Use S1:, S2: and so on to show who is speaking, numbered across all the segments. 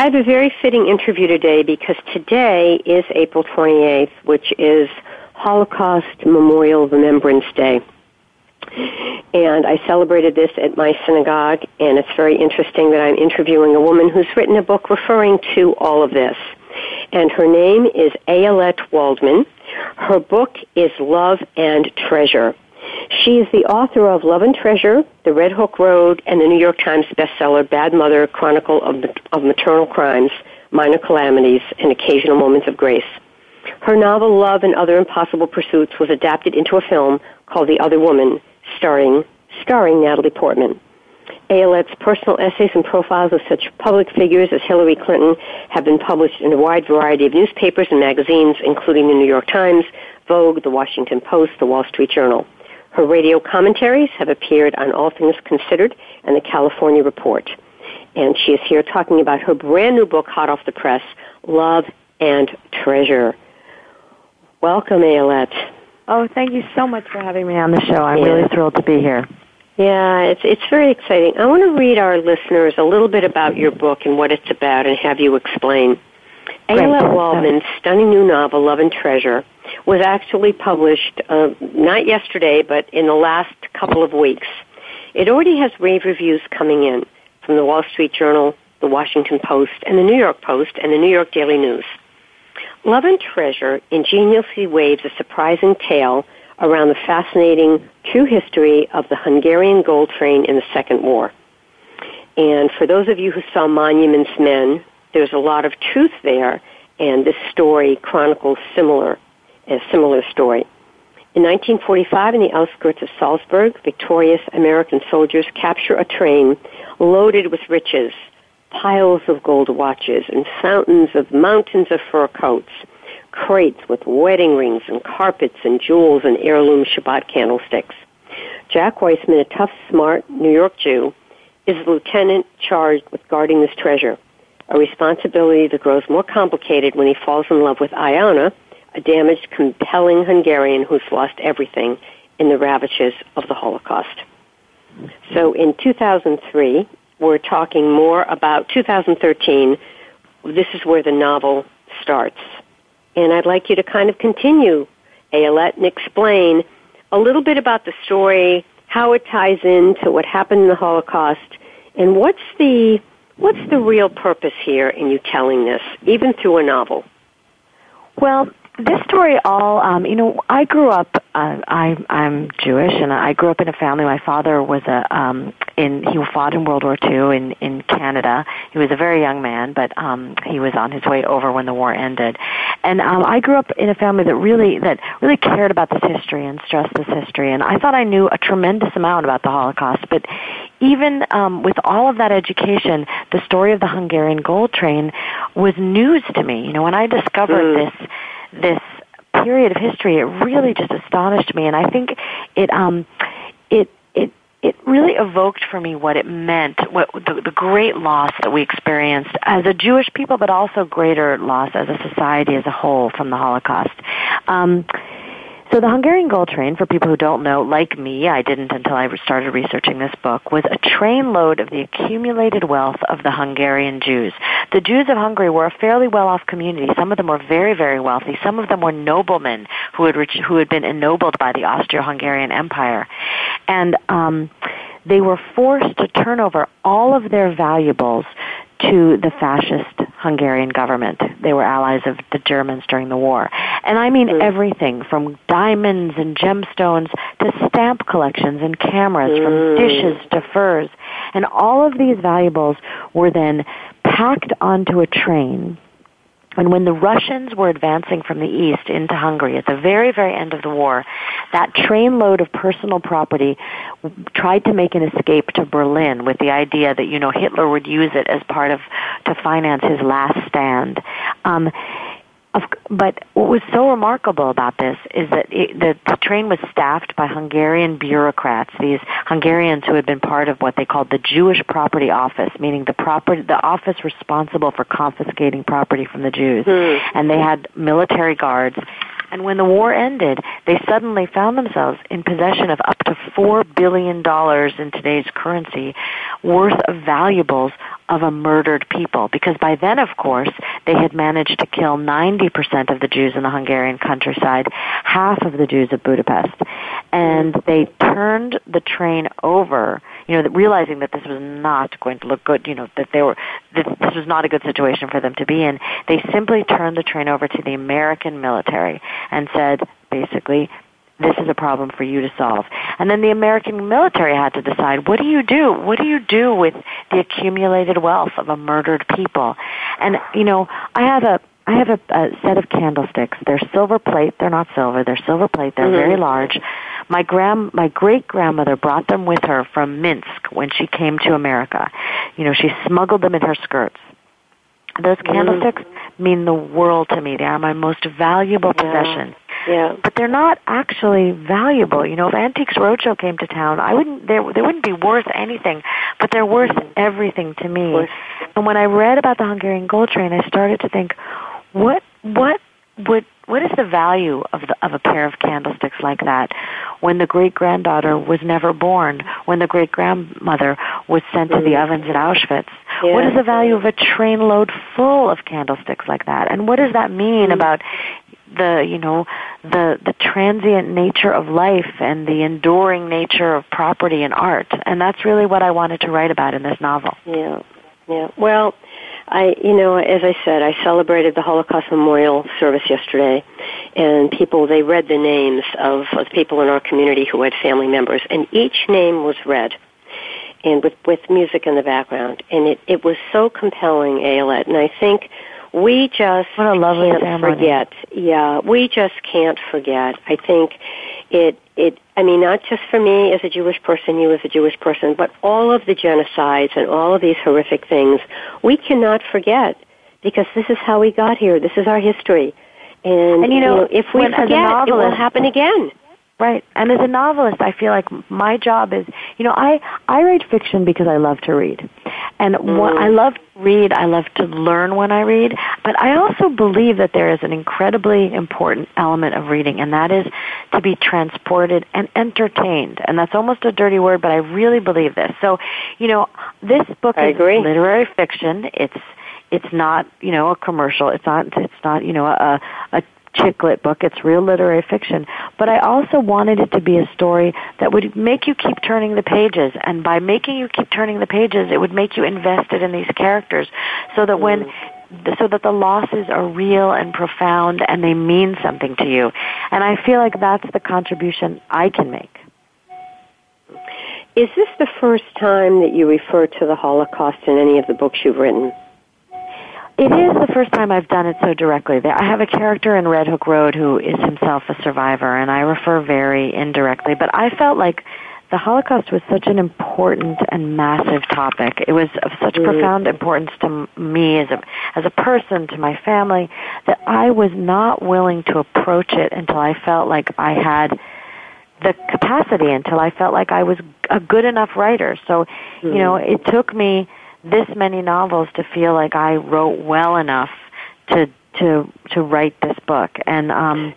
S1: I have a very fitting interview today because today is April 28th, which is Holocaust Memorial Remembrance Day. And I celebrated this at my synagogue, and it's very interesting that I'm interviewing a woman who's written a book referring to all of this. And her name is Ayelet Waldman. Her book is Love and Treasure. She is the author of Love and Treasure, The Red Hook Road, and the New York Times bestseller Bad Mother, Chronicle of, of Maternal Crimes, Minor Calamities, and Occasional Moments of Grace. Her novel Love and Other Impossible Pursuits was adapted into a film called The Other Woman, starring, starring Natalie Portman. Ayelet's personal essays and profiles of such public figures as Hillary Clinton have been published in a wide variety of newspapers and magazines, including the New York Times, Vogue, the Washington Post, the Wall Street Journal. Her radio commentaries have appeared on All Things Considered and the California Report. And she is here talking about her brand new book, hot off the press, Love and Treasure. Welcome, Ayelet.
S2: Oh, thank you so much for having me on the show. I'm yeah. really thrilled to be here.
S1: Yeah, it's it's very exciting. I want to read our listeners a little bit about your book and what it's about and have you explain. Ayelet Waldman's stunning new novel, Love and Treasure, was actually published uh, not yesterday, but in the last couple of weeks. It already has rave reviews coming in from the Wall Street Journal, the Washington Post, and the New York Post, and the New York Daily News. Love and Treasure ingeniously waves a surprising tale around the fascinating true history of the Hungarian gold train in the Second War. And for those of you who saw Monuments Men, there's a lot of truth there, and this story chronicles similar a similar story. In 1945, in the outskirts of Salzburg, victorious American soldiers capture a train loaded with riches, piles of gold watches, and fountains of mountains of fur coats, crates with wedding rings and carpets and jewels and heirloom Shabbat candlesticks. Jack Weissman, a tough, smart New York Jew, is the lieutenant charged with guarding this treasure, a responsibility that grows more complicated when he falls in love with Ayana, a damaged, compelling Hungarian who's lost everything in the ravages of the Holocaust. So in 2003, we're talking more about 2013. This is where the novel starts. And I'd like you to kind of continue, Ayelet, and explain a little bit about the story, how it ties into what happened in the Holocaust, and what's the what's the real purpose here in you telling this, even through a novel?
S2: Well, this story all um you know i grew up uh, i i'm jewish and i grew up in a family. My father was a um in he fought in world war ii in in canada. He was a very young man but um he was on his way over when the war ended. And um i grew up in a family that really that really cared about this history and stressed this history. And i thought i knew a tremendous amount about the holocaust. But even um with all of that education the story of the hungarian gold train was news to me. You know when i discovered mm. this this period of history, it really just astonished me, and I think it um, it it it really evoked for me what it meant, what the, the great loss that we experienced as a Jewish people, but also greater loss as a society as a whole from the Holocaust. Um, so the Hungarian Gold Train, for people who don't know, like me, I didn't until I started researching this book, was a trainload of the accumulated wealth of the Hungarian Jews. The Jews of Hungary were a fairly well-off community. Some of them were very, very wealthy. Some of them were noblemen who had, who had been ennobled by the Austro-Hungarian Empire. And, um, they were forced to turn over all of their valuables to the fascist Hungarian government. They were allies of the Germans during the war. And I mean mm. everything from diamonds and gemstones to stamp collections and cameras, mm. from dishes to furs. And all of these valuables were then packed onto a train and when the Russians were advancing from the east into Hungary at the very, very end of the war, that trainload of personal property tried to make an escape to Berlin with the idea that, you know, Hitler would use it as part of, to finance his last stand. Um, of, but what was so remarkable about this is that it, the, the train was staffed by Hungarian bureaucrats, these Hungarians who had been part of what they called the Jewish Property Office, meaning the property, the office responsible for confiscating property from the Jews. Mm. And they had military guards and when the war ended, they suddenly found themselves in possession of up to $4 billion in today's currency worth of valuables of a murdered people. Because by then, of course, they had managed to kill 90% of the Jews in the Hungarian countryside, half of the Jews of Budapest. And they turned the train over you know, realizing that this was not going to look good, you know, that they were, that this was not a good situation for them to be in, they simply turned the train over to the American military and said, basically, this is a problem for you to solve. And then the American military had to decide, what do you do? What do you do with the accumulated wealth of a murdered people? And, you know, I have a, I have a, a set of candlesticks. They're silver plate. They're not silver. They're silver plate. They're mm-hmm. very large. My grand, my great grandmother brought them with her from Minsk when she came to America. You know, she smuggled them in her skirts. Those mm. candlesticks mm. mean the world to me. They are my most valuable yeah. possession.
S1: Yeah.
S2: But they're not actually valuable. You know, if Antiques Roadshow came to town, I wouldn't they they wouldn't be worth anything, but they're worth everything to me. And when I read about the Hungarian gold train, I started to think, what what would what is the value of the, of a pair of candlesticks like that when the great granddaughter was never born, when the great grandmother was sent to the mm. ovens at Auschwitz? Yeah. What is the value of a trainload full of candlesticks like that? And what does that mean mm. about the you know the the transient nature of life and the enduring nature of property and art and that's really what I wanted to write about in this novel.
S1: Yeah. Yeah. Well, I, you know, as I said, I celebrated the Holocaust Memorial service yesterday, and people they read the names of, of people in our community who had family members, and each name was read, and with with music in the background, and it it was so compelling, Ayelet, and I think we just
S2: what a lovely
S1: can't
S2: ceremony.
S1: forget. Yeah, we just can't forget. I think it it I mean not just for me as a Jewish person, you as a Jewish person, but all of the genocides and all of these horrific things, we cannot forget because this is how we got here. This is our history. And,
S2: and you, know,
S1: you know if we forget,
S2: novelist,
S1: it will happen again.
S2: Right. And as a novelist, I feel like my job is, you know, I I write fiction because I love to read. And mm. what I love to read, I love to learn when I read, but I also believe that there is an incredibly important element of reading and that is to be transported and entertained. And that's almost a dirty word, but I really believe this. So, you know, this book
S1: I
S2: is
S1: agree.
S2: literary fiction. It's it's not, you know, a commercial. It's not it's not, you know, a a chick lit book. It's real literary fiction. But I also wanted it to be a story that would make you keep turning the pages. And by making you keep turning the pages, it would make you invested in these characters so that when mm. so that the losses are real and profound and they mean something to you. And I feel like that's the contribution I can make.
S1: Is this the first time that you refer to the Holocaust in any of the books you've written?
S2: It is the first time I've done it so directly. I have a character in Red Hook Road who is himself a survivor, and I refer very indirectly. But I felt like the Holocaust was such an important and massive topic. It was of such mm. profound importance to me as a as a person, to my family, that I was not willing to approach it until I felt like I had the capacity, until I felt like I was a good enough writer. So, mm. you know, it took me this many novels to feel like I wrote well enough to to to write this book and um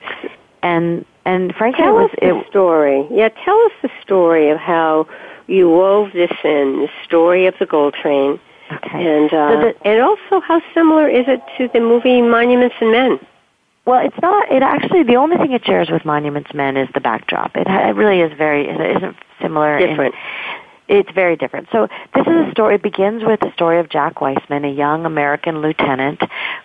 S2: and and frankly
S1: tell
S2: it was
S1: us the
S2: it,
S1: story yeah tell us the story of how you wove this in the story of the gold train
S2: okay
S1: and uh,
S2: so the,
S1: and also how similar is it to the movie monuments and men
S2: well, it's not. It actually the only thing it shares with Monuments Men is the backdrop. It, it really is very. It isn't similar.
S1: Different.
S2: In, It's very different. So this is a story. It begins with the story of Jack Weissman, a young American lieutenant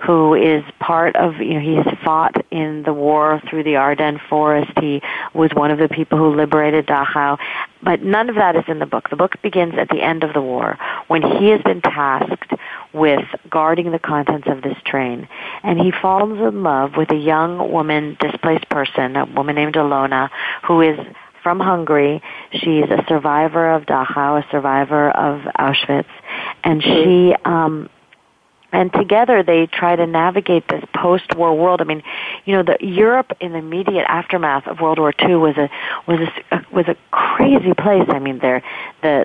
S2: who is part of. You know, he has fought in the war through the Ardennes forest. He was one of the people who liberated Dachau. But none of that is in the book. The book begins at the end of the war when he has been tasked with guarding the contents of this train. And he falls in love with a young woman, displaced person, a woman named Ilona, who is from Hungary. She's a survivor of Dachau, a survivor of Auschwitz, and she um and together they try to navigate this post-war world. I mean, you know, the Europe in the immediate aftermath of World War II was a was a was a crazy place. I mean, there the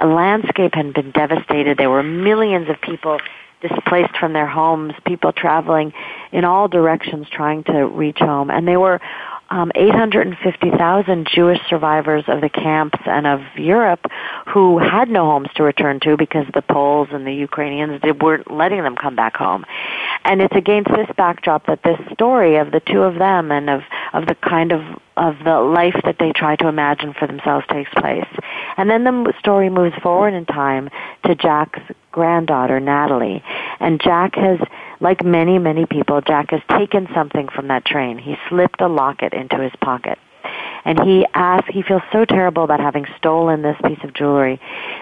S2: the landscape had been devastated. There were millions of people displaced from their homes, people traveling in all directions trying to reach home, and they were um, 850,000 Jewish survivors of the camps and of Europe who had no homes to return to because the Poles and the Ukrainians they weren't letting them come back home. And it's against this backdrop that this story of the two of them and of, of the kind of of the life that they try to imagine for themselves takes place. And then the story moves forward in time to Jack's granddaughter, Natalie. And Jack has like many, many people, Jack has taken something from that train. He slipped a locket into his pocket. And he asks, he feels so terrible about having stolen this piece of jewelry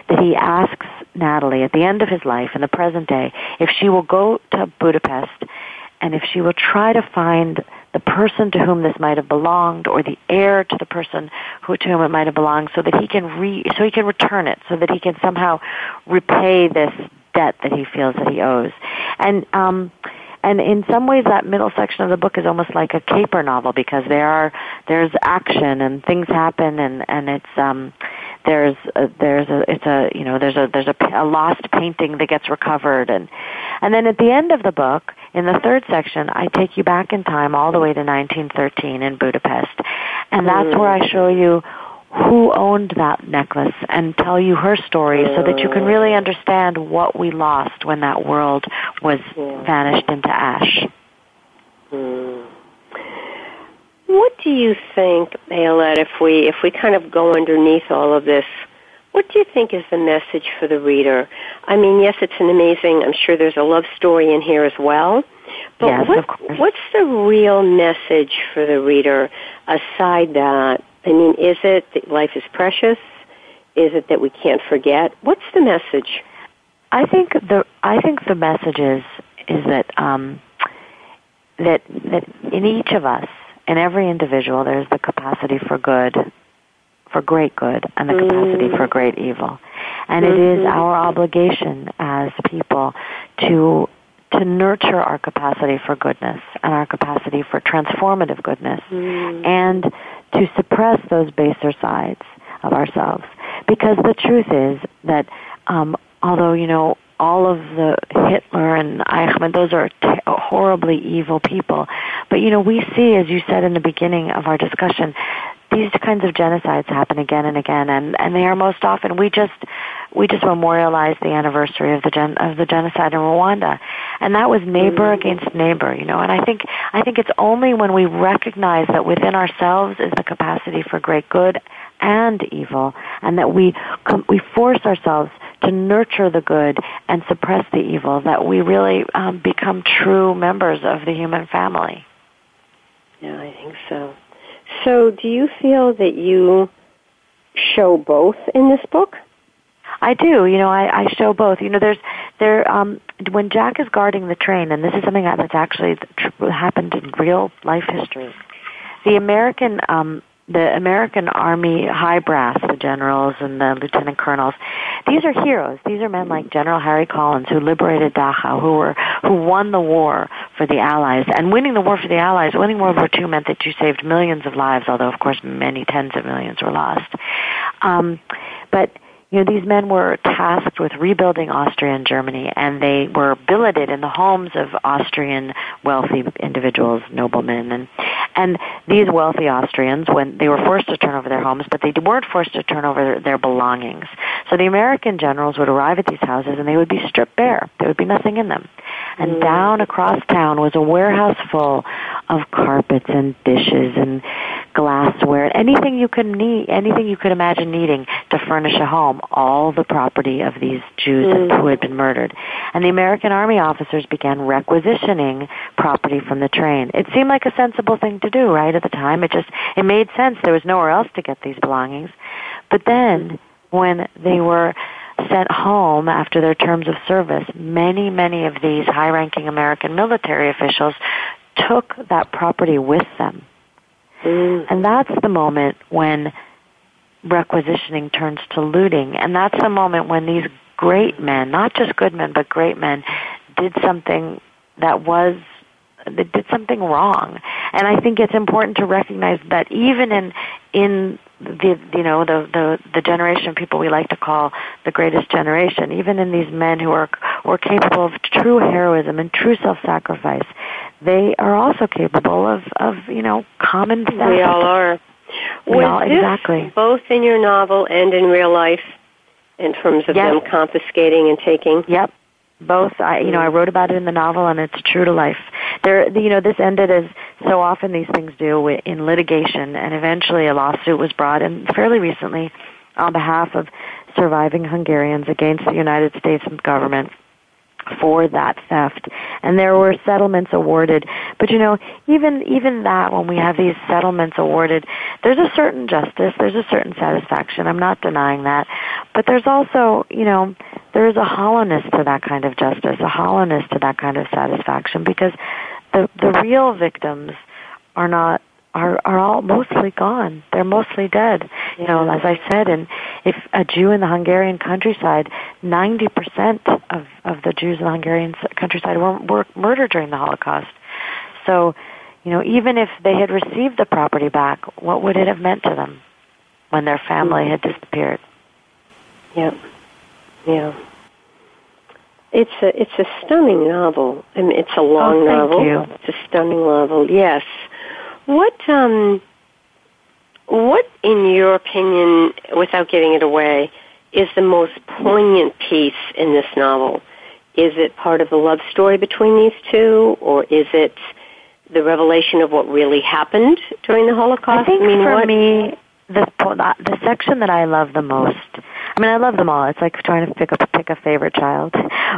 S2: that he asks Natalie at the end of his life, in the present day, if she will go to Budapest and if she will try to find the person to whom this might have belonged or the heir to the person who, to whom it might have belonged so that he can re, so he can return it, so that he can somehow repay this debt that he feels that he owes. And um and in some ways that middle section of the book is almost like a caper novel because there are there's action and things happen and and it's um there's a, there's a it's a you know there's a there's a, a lost painting that gets recovered. And and then at the end of the book in the third section I take you back in time all the way to 1913 in Budapest. And that's where I show you who owned that necklace and tell you her story so that you can really understand what we lost when that world was vanished into ash.
S1: Hmm. What do you think, Ayelet, if we if we kind of go underneath all of this, what do you think is the message for the reader? I mean, yes, it's an amazing. I'm sure there's a love story in here as well. But
S2: yes,
S1: what, what's the real message for the reader aside that I mean, is it that life is precious? Is it that we can't forget? What's the message?
S2: I think the I think the message is is that um, that that in each of us, in every individual, there's the capacity for good, for great good, and the mm. capacity for great evil, and mm-hmm. it is mm-hmm. our obligation as people to to nurture our capacity for goodness and our capacity for transformative goodness mm. and to suppress those baser sides of ourselves. Because the truth is that um, although, you know, all of the Hitler and Eichmann, those are t- horribly evil people. But you know, we see, as you said in the beginning of our discussion, these kinds of genocides happen again and again, and and they are most often we just we just memorialize the anniversary of the gen, of the genocide in Rwanda, and that was neighbor mm-hmm. against neighbor, you know. And I think I think it's only when we recognize that within ourselves is the capacity for great good and evil, and that we we force ourselves to nurture the good and suppress the evil, that we really um, become true members of the human family.
S1: Yeah, I think so. So, do you feel that you show both in this book?
S2: I do. You know, I, I show both. You know, there's there um when Jack is guarding the train, and this is something that's actually happened in real life history. The American um the American Army high brass, the generals and the lieutenant colonels, these are heroes. These are men like General Harry Collins who liberated Dachau, who were who won the war for the Allies. And winning the war for the Allies, winning World War II meant that you saved millions of lives, although of course many tens of millions were lost. Um, but you know, these men were tasked with rebuilding Austria and Germany, and they were billeted in the homes of Austrian wealthy individuals, noblemen, and and these wealthy Austrians, when they were forced to turn over their homes, but they weren't forced to turn over their belongings. So the American generals would arrive at these houses, and they would be stripped bare. There would be nothing in them. And mm. down across town was a warehouse full of carpets and dishes and glassware, anything you could need, anything you could imagine needing to furnish a home, all the property of these Jews mm. who had been murdered. And the American Army officers began requisitioning property from the train. It seemed like a sensible thing to do, right, at the time. It just, it made sense. There was nowhere else to get these belongings. But then, when they were sent home after their terms of service, many, many of these high-ranking American military officials took that property with them. Mm. And that's the moment when requisitioning turns to looting. And that's the moment when these great men, not just good men, but great men, did something that was they did something wrong. And I think it's important to recognize that even in in the you know the the the generation of people we like to call the greatest generation, even in these men who are were capable of true heroism and true self-sacrifice, they are also capable of of you know common theft.
S1: We all are. Was
S2: exactly.
S1: both in your novel and in real life, in terms of
S2: yes.
S1: them confiscating and taking?
S2: Yep. Both, I, you know, I wrote about it in the novel, and it's true to life. There, you know, this ended as so often these things do in litigation, and eventually a lawsuit was brought, and fairly recently, on behalf of surviving Hungarians against the United States government for that theft. And there were settlements awarded. But you know even even that when we have these settlements awarded there's a certain justice there's a certain satisfaction. I'm not denying that. But there's also you know there is a hollowness to that kind of justice a hollowness to that kind of satisfaction because the the real victims are not are are all mostly gone. They're mostly dead. You know, as I said, and if a Jew in the Hungarian countryside, ninety percent of of the Jews in the Hungarian countryside were were murdered during the Holocaust. So, you know, even if they had received the property back, what would it have meant to them when their family had disappeared?
S1: Yeah, yeah. It's a it's a stunning novel. I mean, it's a long
S2: oh, thank
S1: novel.
S2: You.
S1: It's a stunning novel. Yes. What um what in your opinion without giving it away is the most poignant piece in this novel? Is it part of the love story between these two or is it the revelation of what really happened during the Holocaust?
S2: I think
S1: I mean,
S2: for
S1: what?
S2: me, the the section that I love the most. I mean, I love them all. It's like trying to pick up pick a favorite child.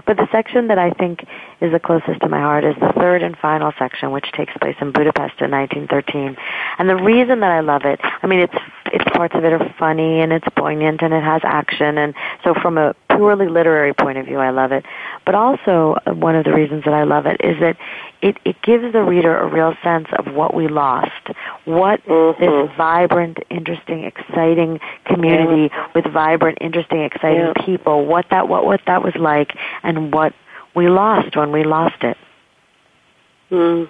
S2: But the section that I think is the closest to my heart is the third and final section, which takes place in Budapest in 1913. And the reason that I love it, I mean, it's it's parts of it are funny and it's poignant and it has action, and so from a purely literary point of view, I love it. But also, uh, one of the reasons that I love it is that it, it gives the reader a real sense of what we lost, what
S1: mm-hmm.
S2: this vibrant, interesting, exciting community yeah. with vibrant, interesting, exciting yeah. people, what that what what that was like, and what we lost when we lost it.
S1: Mm.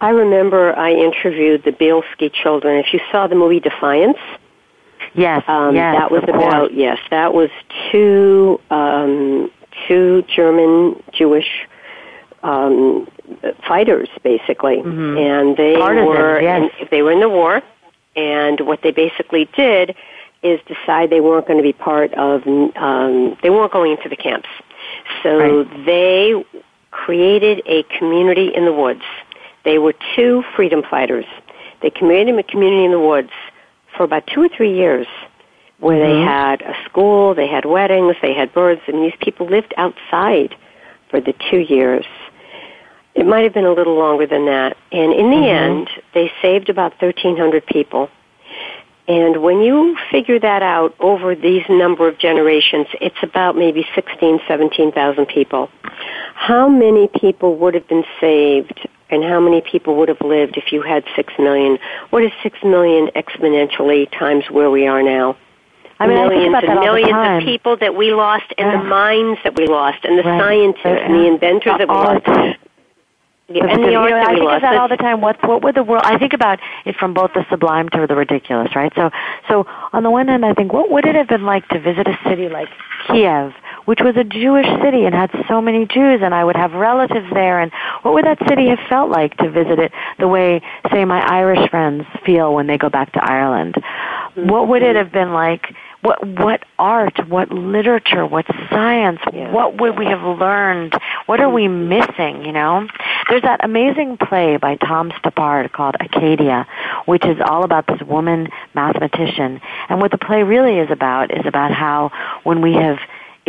S1: I remember I interviewed the Bielski children. If you saw the movie Defiance,
S2: yes,
S1: um,
S2: yes,
S1: that was about
S2: course.
S1: yes, that was two um, two German Jewish um, fighters, basically,
S2: mm-hmm.
S1: and they
S2: Partisans,
S1: were
S2: yes.
S1: in, they were in the war, and what they basically did is decide they weren't going to be part of um, they weren't going into the camps, so
S2: right.
S1: they created a community in the woods. They were two freedom fighters. They created a community in the woods for about two or three years where
S2: mm-hmm.
S1: they had a school, they had weddings, they had birds, and these people lived outside for the two years. It might have been a little longer than that. And in the
S2: mm-hmm.
S1: end, they saved about 1,300 people. And when you figure that out over these number of generations, it's about maybe 16, 17,000 people. How many people would have been saved and how many people would have lived if you had 6 million? What is 6 million exponentially times where we are now?
S2: I mean,
S1: millions
S2: I
S1: and millions
S2: all the time.
S1: of people that we lost and
S2: Yeah.
S1: the minds that we lost and the
S2: Right.
S1: scientists and the inventors that we lost. Yeah, and the
S2: you know, I think of that all the time. What what would the world? I think about it from both the sublime to the ridiculous, right? So so on the one hand, I think what would it have been like to visit a city like Kiev, which was a Jewish city and had so many Jews, and I would have relatives there, and what would that city have felt like to visit it the way, say, my Irish friends feel when they go back to Ireland? What would it have been like? What what art, what literature, what science,
S1: Yeah.
S2: what would we have learned? What are we missing, you know? there's that amazing play by Tom Stoppard called Arcadia, which is all about this woman mathematician. And what the play really is about is about how when we have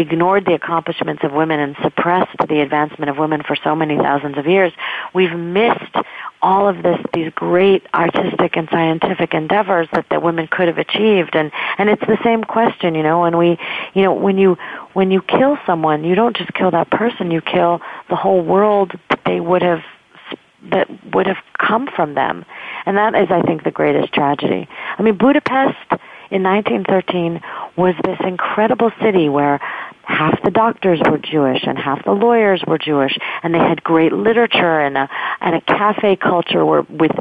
S2: ignored the accomplishments of women and suppressed the advancement of women for so many thousands of years, we've missed all of this, these great artistic and scientific endeavors that, that women could have achieved. And, and it's the same question, you know, when we, you know, when you, when you kill someone, you don't just kill that person, you kill the whole world that they would have that would have come from them. And that is, I think, the greatest tragedy. I mean, Budapest in 1913 was this incredible city where half the doctors were Jewish and half the lawyers were Jewish, and they had great literature and a and a cafe culture where with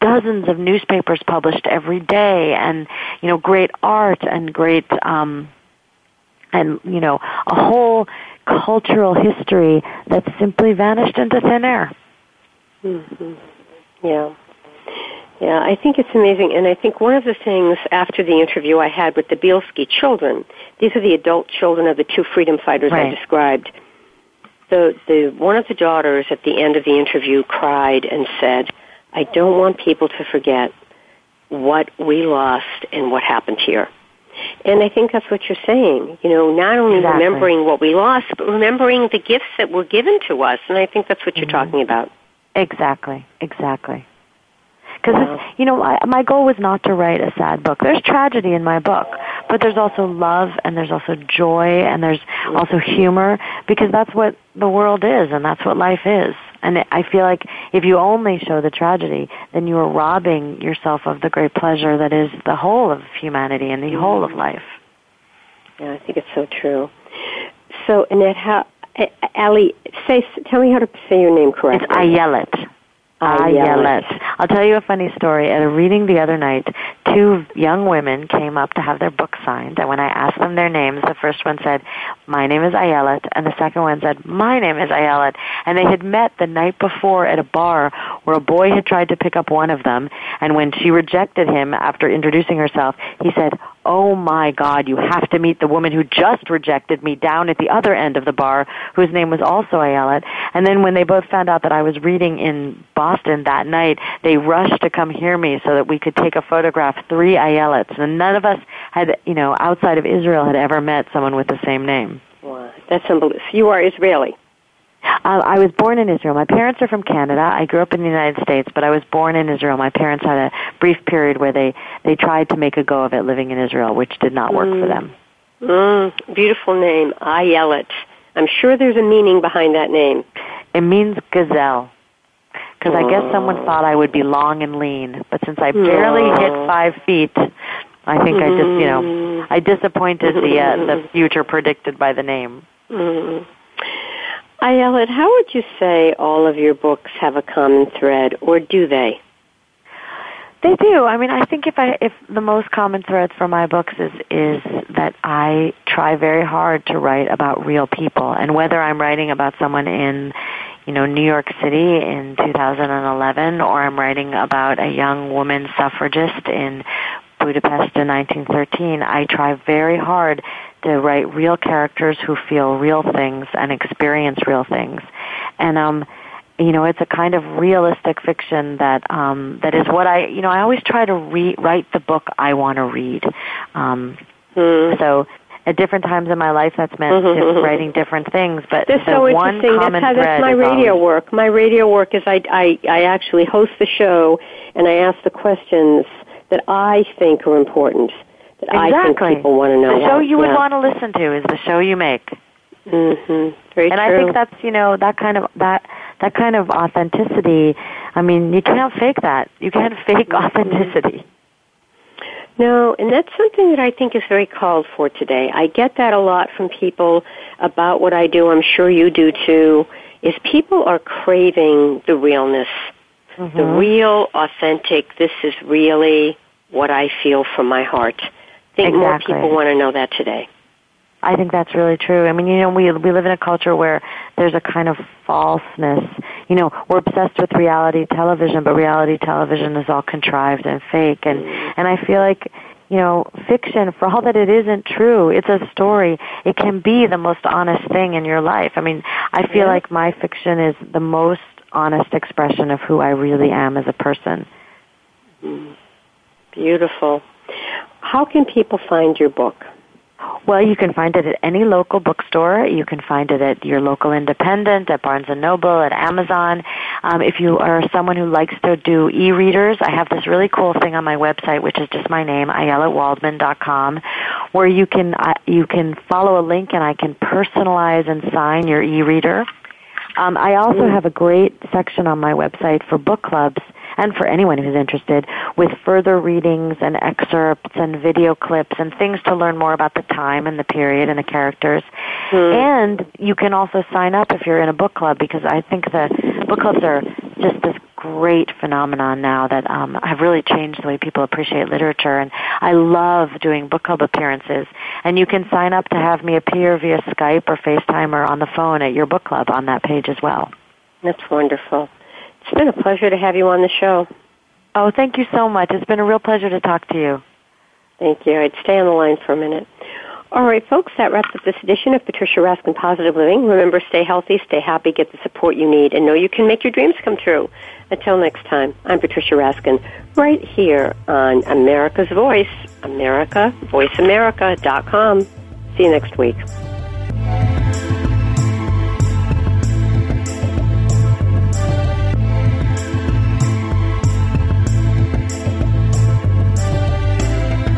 S2: dozens of newspapers published every day, and you know great art and great um, and you know a whole cultural history that simply vanished into thin air.
S1: Mm-hmm. Yeah. Yeah, I think it's amazing. And I think one of the things after the interview I had with the Bielski children, these are the adult children of the two freedom fighters
S2: right.
S1: I described. The, the, one of the daughters at the end of the interview cried and said, I don't want people to forget what we lost and what happened here. And I think that's what you're saying. You know, not only
S2: exactly.
S1: remembering what we lost, but remembering the gifts that were given to us. And I think that's what you're mm-hmm. talking about.
S2: Exactly, exactly. Because, you know, I, my goal was not to write a sad book. There's tragedy in my book, but there's also love and there's also joy and there's mm-hmm. also humor because that's what the world is and that's what life is. And I feel like if you only show the tragedy, then you are robbing yourself of the great pleasure that is the whole of humanity and the mm-hmm. whole of life.
S1: Yeah, I think it's so true. So, Annette, how, eh, eh, Ali, say, tell me how to say your name correctly.
S2: It's Ayelet. Ayelet. I'll tell you a funny story. At a reading the other night, two young women came up to have their book signed, and when I asked them their names, the first one said, "My name is Ayelet," and the second one said, "My name is Ayelet." And they had met the night before at a bar where a boy had tried to pick up one of them, and when she rejected him after introducing herself, he said, "Oh my God, you have to meet the woman who just rejected me down at the other end of the bar, whose name was also Ayelet." And then when they both found out that I was reading in Boston that night, they rushed to come hear me so that we could take a photograph, three Ayelets. And none of us had, you know, outside of Israel had ever met someone with the same name.
S1: Wow, that's unbelievable. You are Israeli.
S2: Uh, I was born in Israel. My parents are from Canada. I grew up in the United States, but I was born in Israel. My parents had a brief period where they they tried to make a go of it living in Israel, which did not work
S1: mm.
S2: for them.
S1: Mm, beautiful name, Ayelet. I'm sure there's a meaning behind that name.
S2: It means gazelle because I guess someone thought I would be long and lean, but since I barely hit five feet, I think I just you know
S1: Mm-hmm.
S2: I disappointed the uh, the future predicted by the name.
S1: Mm. Ayelet, how would you say all of your books have a common thread, or do they?
S2: They do. I mean, I think if I if the most common thread for my books is is that I try very hard to write about real people, and whether I'm writing about someone in you know, New York City in 2011, or I'm writing about a young woman suffragist in Budapest in 1913. I try very hard to write real characters who feel real things and experience real things. And, um, you know, it's a kind of realistic fiction that, um, that is what I, you know, I always try to re- write the book I want to read. Um,
S1: mm.
S2: So, at different times in my life that's meant mm-hmm. writing different things but
S1: that's
S2: the
S1: so
S2: one
S1: interesting
S2: common
S1: that's how
S2: thread
S1: that's my radio
S2: always,
S1: work my radio work is I, I i actually host the show and i ask the questions that i think are important that
S2: exactly.
S1: i think people want to know
S2: the show you would
S1: yeah.
S2: want to listen to is the show you make
S1: mhm very true.
S2: and
S1: true.
S2: i think that's you know that kind of that that kind of authenticity i mean you can't fake that you can't fake
S1: Mm-hmm.
S2: authenticity
S1: No, and that's something that I think is very called for today. I get that a lot from people about what I do. I'm sure you do too. Is people are craving the realness,
S2: mm-hmm.
S1: the real, authentic. This is really what I feel from my heart. Think
S2: exactly.
S1: more people want to know that today.
S2: I think that's really true. I mean, you know, we we live in a culture where there's a kind of falseness. You know, we're obsessed with reality television, but reality television is all contrived and fake. And and I feel like, you know, fiction, for all that it isn't true, it's a story. It can be the most honest thing in your life. I mean, I feel like my fiction is the most honest expression of who I really am as a person.
S1: Mm. Beautiful. How can people find your book?
S2: Well, you can find it at any local bookstore. You can find it at your local independent, at Barnes and Noble, at Amazon. Um, if you are someone who likes to do e-readers, I have this really cool thing on my website, which is just my name, ayeletwaldman.com, where you can uh, you can follow a link and I can personalize and sign your e-reader. Um, I also mm. have a great section on my website for book clubs and for anyone who's interested with further readings and excerpts and video clips and things to learn more about the time and the period and the characters. Mm. And you can also sign up if you're in a book club because I think the book clubs are just this great phenomenon now that um, have really changed the way people appreciate literature. And I love doing book club appearances. And you can sign up to have me appear via Skype or FaceTime or on the phone at your book club on that page as well.
S1: That's wonderful. It's been a pleasure to have you on the show.
S2: Oh, thank you so much. It's been a real pleasure to talk to you.
S1: Thank you. I'd stay on the line for a minute. All right, folks, that wraps up this edition of Patricia Raskin Positive Living. Remember, stay healthy, stay happy, get the support you need, and know you can make your dreams come true. Until next time, I'm Patricia Raskin, right here on America's Voice, America, voiceamerica.com. See you next week.